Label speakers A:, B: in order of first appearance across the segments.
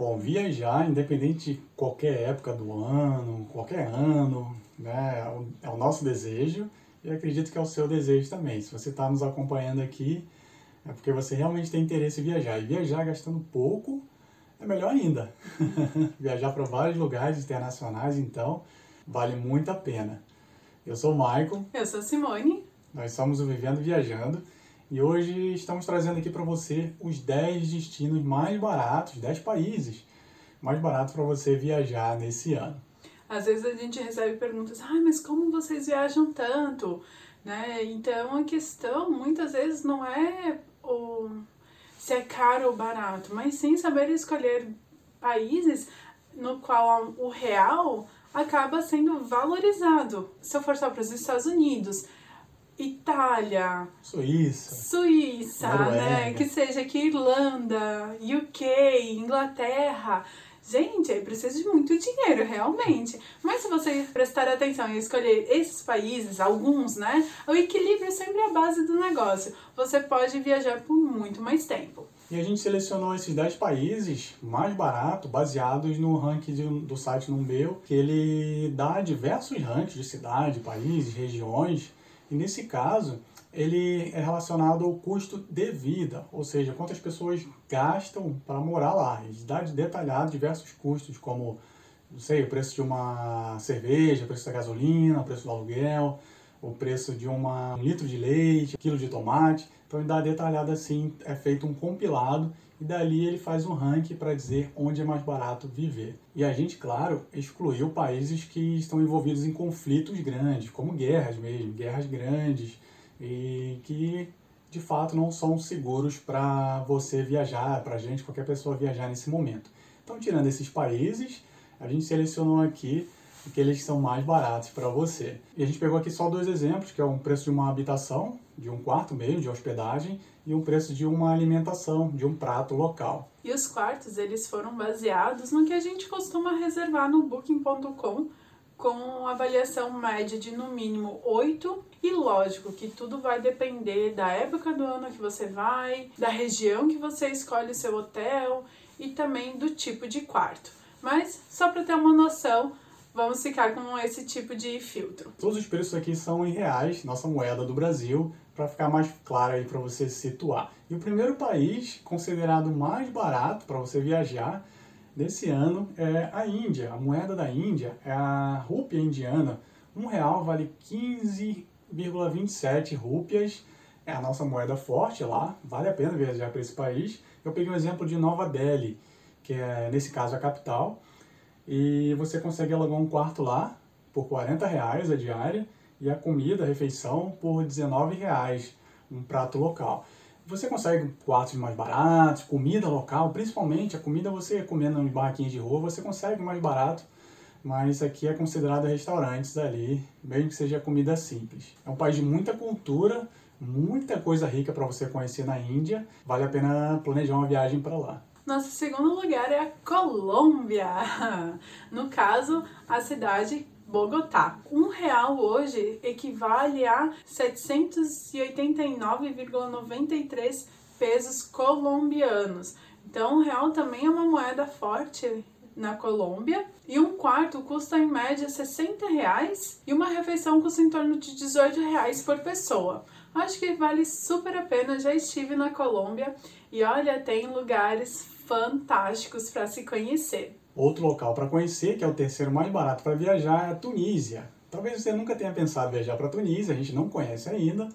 A: Bom, viajar, independente de qualquer época do ano, qualquer ano, né, é o nosso desejo e acredito que é o seu desejo também. Se você está nos acompanhando aqui, é porque você realmente tem interesse em viajar. E viajar gastando pouco é melhor ainda. viajar para vários lugares internacionais, então, vale muito a pena. Eu sou o Michael.
B: Eu sou a Simone.
A: Nós somos o Vivendo Viajando. E hoje estamos trazendo aqui para você os 10 destinos mais baratos, 10 países mais baratos para você viajar nesse ano.
B: Às vezes a gente recebe perguntas, ah, mas como vocês viajam tanto? Né? Então a questão muitas vezes não é o se é caro ou barato, mas sim saber escolher países no qual o real acaba sendo valorizado. Se eu for só para os Estados Unidos, Itália,
A: Suíça,
B: Suíça, né? Que seja aqui Irlanda, UK, Inglaterra, Gente, aí precisa de muito dinheiro, realmente. Mas se você prestar atenção e escolher esses países, alguns, né? O equilíbrio é sempre a base do negócio. Você pode viajar por muito mais tempo.
A: E a gente selecionou esses 10 países mais baratos, baseados no ranking de, do site Numbeu, que ele dá diversos rankings de cidade, países, regiões. E nesse caso, ele é relacionado ao custo de vida, ou seja, quantas pessoas gastam para morar lá. Ele dá detalhado diversos custos, como não sei, o preço de uma cerveja, o preço da gasolina, o preço do aluguel, o preço de uma, um litro de leite, quilo de tomate. Então ele dá detalhado assim, é feito um compilado e dali ele faz um ranking para dizer onde é mais barato viver. E a gente, claro, excluiu países que estão envolvidos em conflitos grandes, como guerras mesmo, guerras grandes, e que de fato não são seguros para você viajar, para a gente, qualquer pessoa viajar nesse momento. Então, tirando esses países, a gente selecionou aqui que são mais baratos para você. E a gente pegou aqui só dois exemplos, que é um preço de uma habitação, de um quarto meio de hospedagem, e um preço de uma alimentação, de um prato local.
B: E os quartos, eles foram baseados no que a gente costuma reservar no booking.com, com avaliação média de no mínimo 8 e lógico que tudo vai depender da época do ano que você vai, da região que você escolhe o seu hotel e também do tipo de quarto. Mas só para ter uma noção, vamos ficar com esse tipo de filtro.
A: Todos os preços aqui são em reais, nossa moeda do Brasil, para ficar mais claro aí para você se situar. E o primeiro país considerado mais barato para você viajar desse ano é a Índia. A moeda da Índia é a rúpia indiana. Um real vale 15,27 rúpias. É a nossa moeda forte lá. Vale a pena viajar para esse país. Eu peguei um exemplo de Nova Delhi, que é, nesse caso, a capital. E você consegue alugar um quarto lá por 40 reais a diária e a comida, a refeição, por 19 reais, um prato local. Você consegue quartos mais baratos, comida local, principalmente a comida você comendo em barraquinhos de rua, você consegue mais barato, mas aqui é considerado restaurantes ali, mesmo que seja comida simples. É um país de muita cultura, muita coisa rica para você conhecer na Índia, vale a pena planejar uma viagem para lá.
B: Nosso segundo lugar é a Colômbia. No caso, a cidade Bogotá. Um real hoje equivale a 789,93 pesos colombianos. Então, o real também é uma moeda forte na Colômbia e um quarto custa em média 60 reais e uma refeição custa em torno de 18 reais por pessoa. Acho que vale super a pena, já estive na Colômbia e olha, tem lugares fantásticos para se conhecer.
A: Outro local para conhecer, que é o terceiro mais barato para viajar, é a Tunísia. Talvez você nunca tenha pensado viajar para Tunísia, a gente não conhece ainda,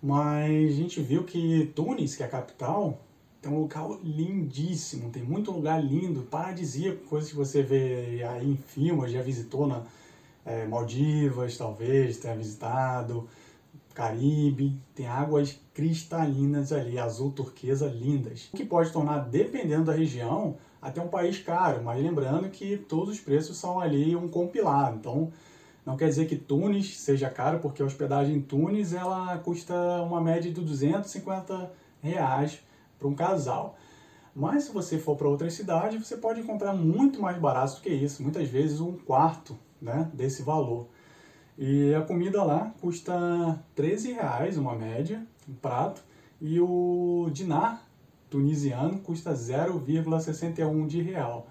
A: mas a gente viu que Tunis, que é a capital, é um local lindíssimo, tem muito lugar lindo, paradisíaco, coisas que você vê aí em filmes, já visitou na é, Maldivas, talvez tenha visitado, Caribe, tem águas cristalinas ali, azul turquesa lindas, que pode tornar, dependendo da região, até um país caro, mas lembrando que todos os preços são ali um compilado. Então, não quer dizer que Tunis seja caro, porque a hospedagem em Tunis ela custa uma média de 250 reais para um casal. Mas se você for para outra cidade, você pode encontrar muito mais barato do que isso, muitas vezes um quarto né, desse valor. E a comida lá custa 13 reais uma média, um prato, e o dinar tunisiano custa 0,61 de real.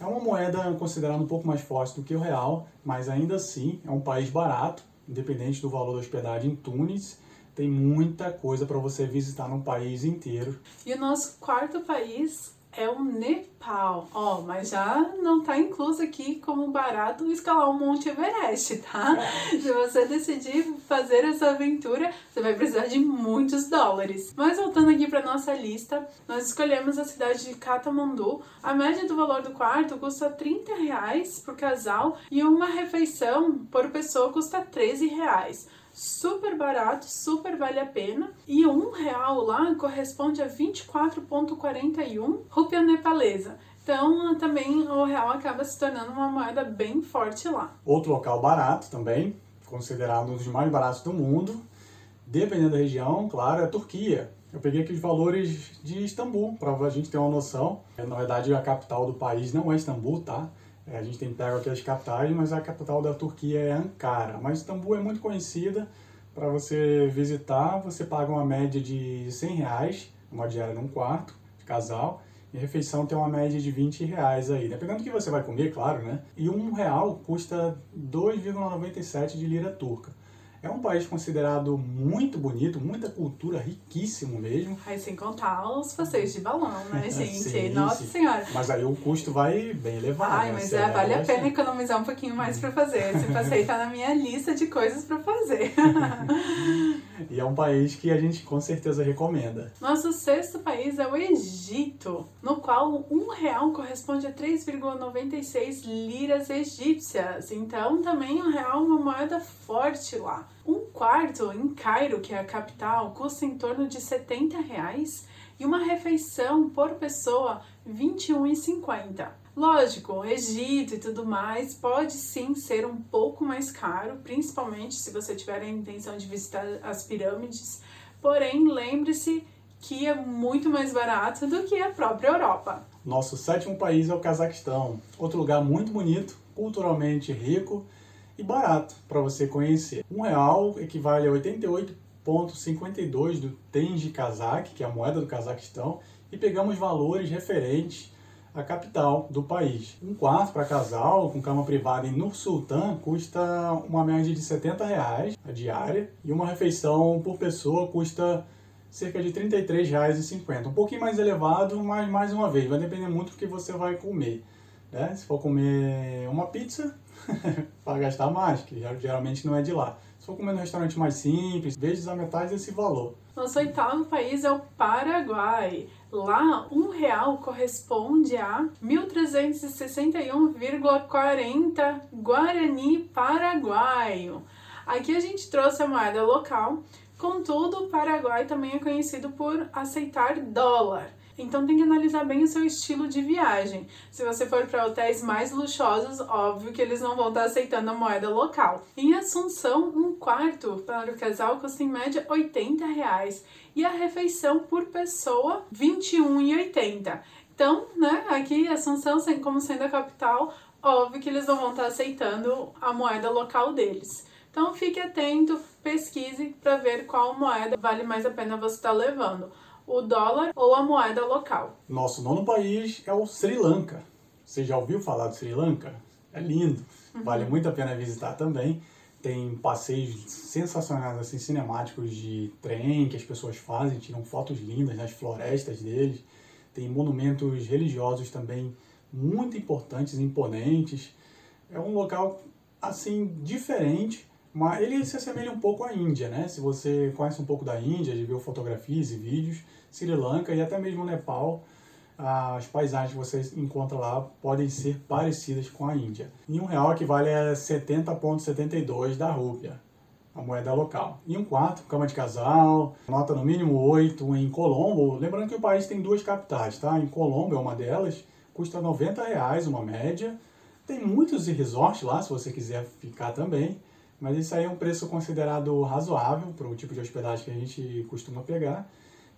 A: É uma moeda considerada um pouco mais forte do que o real, mas ainda assim é um país barato, independente do valor da hospedagem em Tunis. Tem muita coisa para você visitar no país inteiro.
B: E o nosso quarto país é o Nepal. Ó, mas já não tá incluso aqui como barato escalar o Monte Everest, tá? Se você decidir fazer essa aventura, você vai precisar de muitos dólares. Mas voltando aqui para nossa lista, nós escolhemos a cidade de Katmandu. A média do valor do quarto custa 30 reais por casal e uma refeição por pessoa custa 13 reais super barato, super vale a pena. E um real lá corresponde a 24,41 rúpia nepalesa. Então, também o real acaba se tornando uma moeda bem forte lá.
A: Outro local barato também, considerado um dos mais baratos do mundo, dependendo da região, claro, é a Turquia. Eu peguei aqui os valores de Istambul, para a gente ter uma noção. Na verdade, a capital do país não é Istambul, tá? É, a gente tem pego aqui as capitais, mas a capital da Turquia é Ankara. Mas Istambul é muito conhecida. Para você visitar, você paga uma média de 100 reais, uma diária num quarto de casal. E refeição tem uma média de 20 reais aí, dependendo do que você vai comer, claro, né? E um real custa 2,97 de lira turca. É um país considerado muito bonito, muita cultura, riquíssimo mesmo.
B: Aí sem contar os passeios de balão, né, gente? sim, Nossa sim. Senhora.
A: Mas aí o custo vai bem elevado.
B: Ai, né? mas é, vale a pena economizar um pouquinho mais para fazer. Esse passeio tá na minha lista de coisas para fazer.
A: e é um país que a gente com certeza recomenda.
B: Nosso sexto país é o Egito, no qual um real corresponde a 3,96 liras egípcias. Então também um real é uma moeda forte lá. Um quarto em Cairo, que é a capital, custa em torno de 70 reais e uma refeição por pessoa R$ 21,50. Lógico, Egito e tudo mais pode sim ser um pouco mais caro, principalmente se você tiver a intenção de visitar as pirâmides. Porém, lembre-se que é muito mais barato do que a própria Europa.
A: Nosso sétimo país é o Cazaquistão, outro lugar muito bonito, culturalmente rico e barato para você conhecer. Um real equivale a 88,52 do Tengi Kazakh, que é a moeda do Cazaquistão, e pegamos valores referentes à capital do país. Um quarto para casal com cama privada em Nur Sultan custa uma média de 70 reais a diária e uma refeição por pessoa custa cerca de R$ 33,50. Um pouquinho mais elevado, mas mais uma vez, vai depender muito do que você vai comer. Né? Se for comer uma pizza, para gastar mais, que geralmente não é de lá. Se for comer num restaurante mais simples, vezes a metade desse valor.
B: Nosso oitavo país é o Paraguai. Lá, um real corresponde a 1.361,40 Guarani paraguaio. Aqui a gente trouxe a moeda local, contudo, o Paraguai também é conhecido por aceitar dólar. Então tem que analisar bem o seu estilo de viagem. Se você for para hotéis mais luxuosos, óbvio que eles não vão estar aceitando a moeda local. Em Assunção, um quarto para o casal custa em média 80 reais e a refeição por pessoa R$ 21,80. Então, né, aqui Assunção, como sendo a capital, óbvio que eles não vão estar aceitando a moeda local deles. Então fique atento, pesquise para ver qual moeda vale mais a pena você estar levando o dólar ou a moeda local.
A: Nosso nono país é o Sri Lanka. Você já ouviu falar do Sri Lanka? É lindo, uhum. vale muito a pena visitar também. Tem passeios sensacionais, assim, cinemáticos de trem que as pessoas fazem, tiram fotos lindas nas florestas deles. Tem monumentos religiosos também muito importantes, imponentes. É um local, assim, diferente, mas ele se assemelha um pouco à Índia, né? Se você conhece um pouco da Índia, de ver fotografias e vídeos, Sri Lanka e até mesmo Nepal, as paisagens que você encontra lá podem ser parecidas com a Índia. E um real equivale a 70,72 da rúpia, a moeda local. E um quarto, cama de casal, nota no mínimo 8 em Colombo. Lembrando que o país tem duas capitais, tá? Em Colombo é uma delas, custa 90 reais uma média. Tem muitos resorts lá, se você quiser ficar também. Mas isso aí é um preço considerado razoável para o tipo de hospedagem que a gente costuma pegar.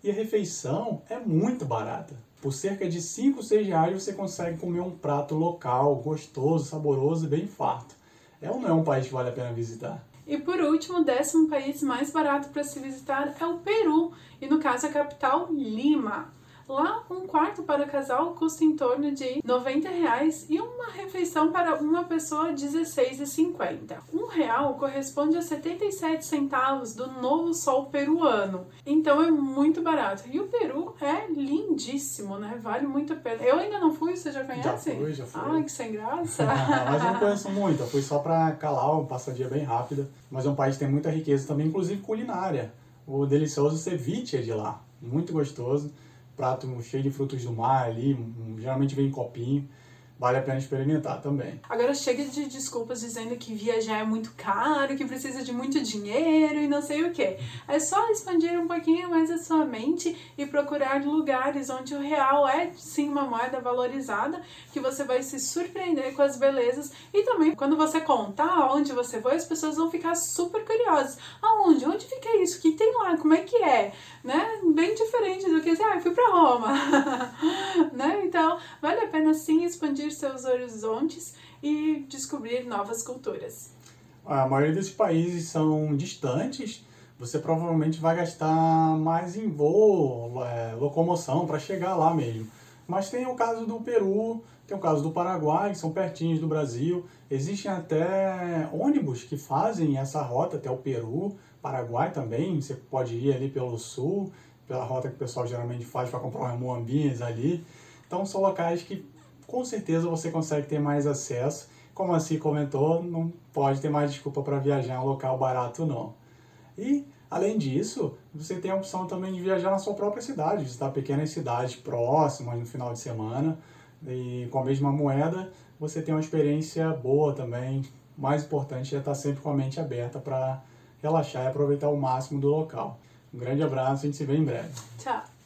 A: E a refeição é muito barata. Por cerca de 5, 6 reais você consegue comer um prato local, gostoso, saboroso e bem farto. É ou não é um país que vale a pena visitar?
B: E por último, o décimo país mais barato para se visitar é o Peru, e no caso a capital, Lima. Lá, um quarto para casal custa em torno de 90 reais e uma refeição para uma pessoa 16,50. Um real corresponde a 77 centavos do novo sol peruano. Então é muito barato. E o Peru é lindíssimo, né? Vale muito a pena. Eu ainda não fui, você já conhece?
A: Já fui, já fui.
B: Ai, que sem graça.
A: mas eu não conheço muito. Eu fui só para calar, um passadia bem rápida. Mas é um país que tem muita riqueza também, inclusive culinária. O delicioso ceviche é de lá. Muito gostoso. Prato cheio de frutos do mar ali, geralmente vem em copinho vale a pena experimentar também.
B: Agora chega de desculpas dizendo que viajar é muito caro, que precisa de muito dinheiro e não sei o que. É só expandir um pouquinho mais a sua mente e procurar lugares onde o real é sim uma moeda valorizada, que você vai se surpreender com as belezas e também quando você contar onde você foi, as pessoas vão ficar super curiosas. Aonde? Onde fica isso? O que tem lá? Como é que é? Né? Bem diferente do que ah, fui para Roma. né? Então, vale a pena sim expandir expandir seus horizontes e descobrir novas culturas.
A: A maioria desses países são distantes, você provavelmente vai gastar mais em voo, é, locomoção para chegar lá mesmo. Mas tem o caso do Peru, tem o caso do Paraguai, que são pertinhos do Brasil. Existem até ônibus que fazem essa rota até o Peru, Paraguai também. Você pode ir ali pelo sul, pela rota que o pessoal geralmente faz para comprar umas moambinhas ali. Então são locais que com certeza você consegue ter mais acesso. Como a Si comentou, não pode ter mais desculpa para viajar em um local barato não. E, além disso, você tem a opção também de viajar na sua própria cidade, visitar pequenas cidades próximas no final de semana. E com a mesma moeda, você tem uma experiência boa também. Mais importante é estar sempre com a mente aberta para relaxar e aproveitar o máximo do local. Um grande abraço, a gente se vê em breve.
B: Tchau!